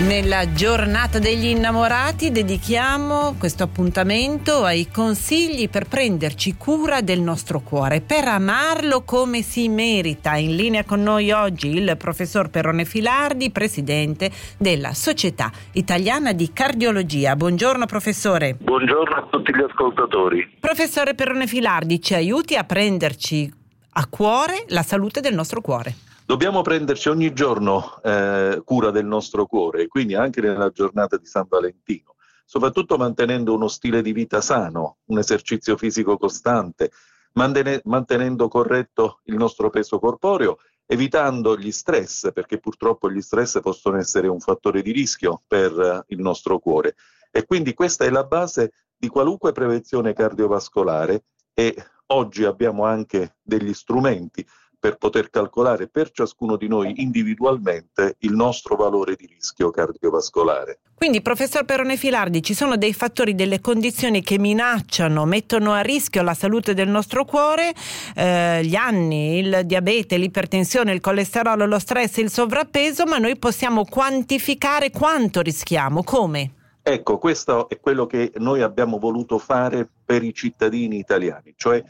Nella giornata degli innamorati dedichiamo questo appuntamento ai consigli per prenderci cura del nostro cuore, per amarlo come si merita. In linea con noi oggi il professor Perrone Filardi, presidente della Società Italiana di Cardiologia. Buongiorno professore. Buongiorno a tutti gli ascoltatori. Professore Perrone Filardi, ci aiuti a prenderci a cuore la salute del nostro cuore. Dobbiamo prenderci ogni giorno eh, cura del nostro cuore, quindi anche nella giornata di San Valentino, soprattutto mantenendo uno stile di vita sano, un esercizio fisico costante, mantene- mantenendo corretto il nostro peso corporeo, evitando gli stress, perché purtroppo gli stress possono essere un fattore di rischio per eh, il nostro cuore. E quindi questa è la base di qualunque prevenzione cardiovascolare e oggi abbiamo anche degli strumenti per poter calcolare per ciascuno di noi individualmente il nostro valore di rischio cardiovascolare. Quindi, professor Perone Filardi, ci sono dei fattori, delle condizioni che minacciano, mettono a rischio la salute del nostro cuore, eh, gli anni, il diabete, l'ipertensione, il colesterolo, lo stress, il sovrappeso, ma noi possiamo quantificare quanto rischiamo, come? Ecco, questo è quello che noi abbiamo voluto fare per i cittadini italiani, cioè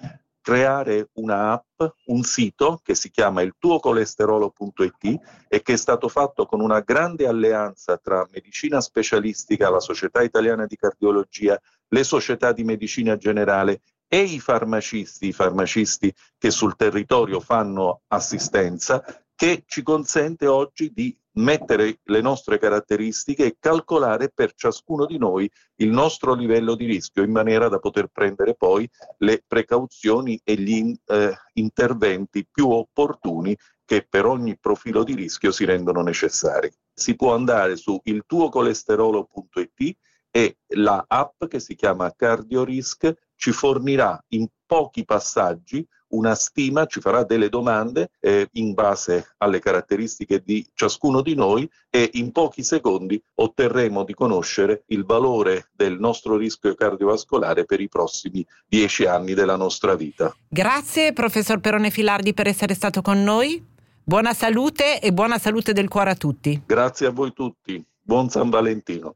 creare una app, un sito che si chiama il tuocolesterolo.it e che è stato fatto con una grande alleanza tra medicina specialistica, la Società Italiana di Cardiologia, le società di medicina generale e i farmacisti, i farmacisti che sul territorio fanno assistenza, che ci consente oggi di mettere le nostre caratteristiche e calcolare per ciascuno di noi il nostro livello di rischio in maniera da poter prendere poi le precauzioni e gli eh, interventi più opportuni che per ogni profilo di rischio si rendono necessari. Si può andare su iltuocolesterolo.it e la app che si chiama CardioRisk ci fornirà in pochi passaggi una stima, ci farà delle domande eh, in base alle caratteristiche di ciascuno di noi e in pochi secondi otterremo di conoscere il valore del nostro rischio cardiovascolare per i prossimi dieci anni della nostra vita. Grazie professor Perone Filardi per essere stato con noi. Buona salute e buona salute del cuore a tutti. Grazie a voi tutti. Buon San Valentino.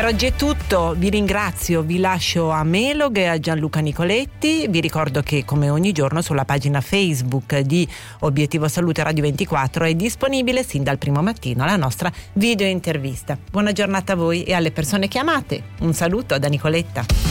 Per oggi è tutto, vi ringrazio, vi lascio a Melog e a Gianluca Nicoletti, vi ricordo che come ogni giorno sulla pagina Facebook di Obiettivo Salute Radio 24 è disponibile sin dal primo mattino la nostra video intervista. Buona giornata a voi e alle persone che amate. Un saluto da Nicoletta.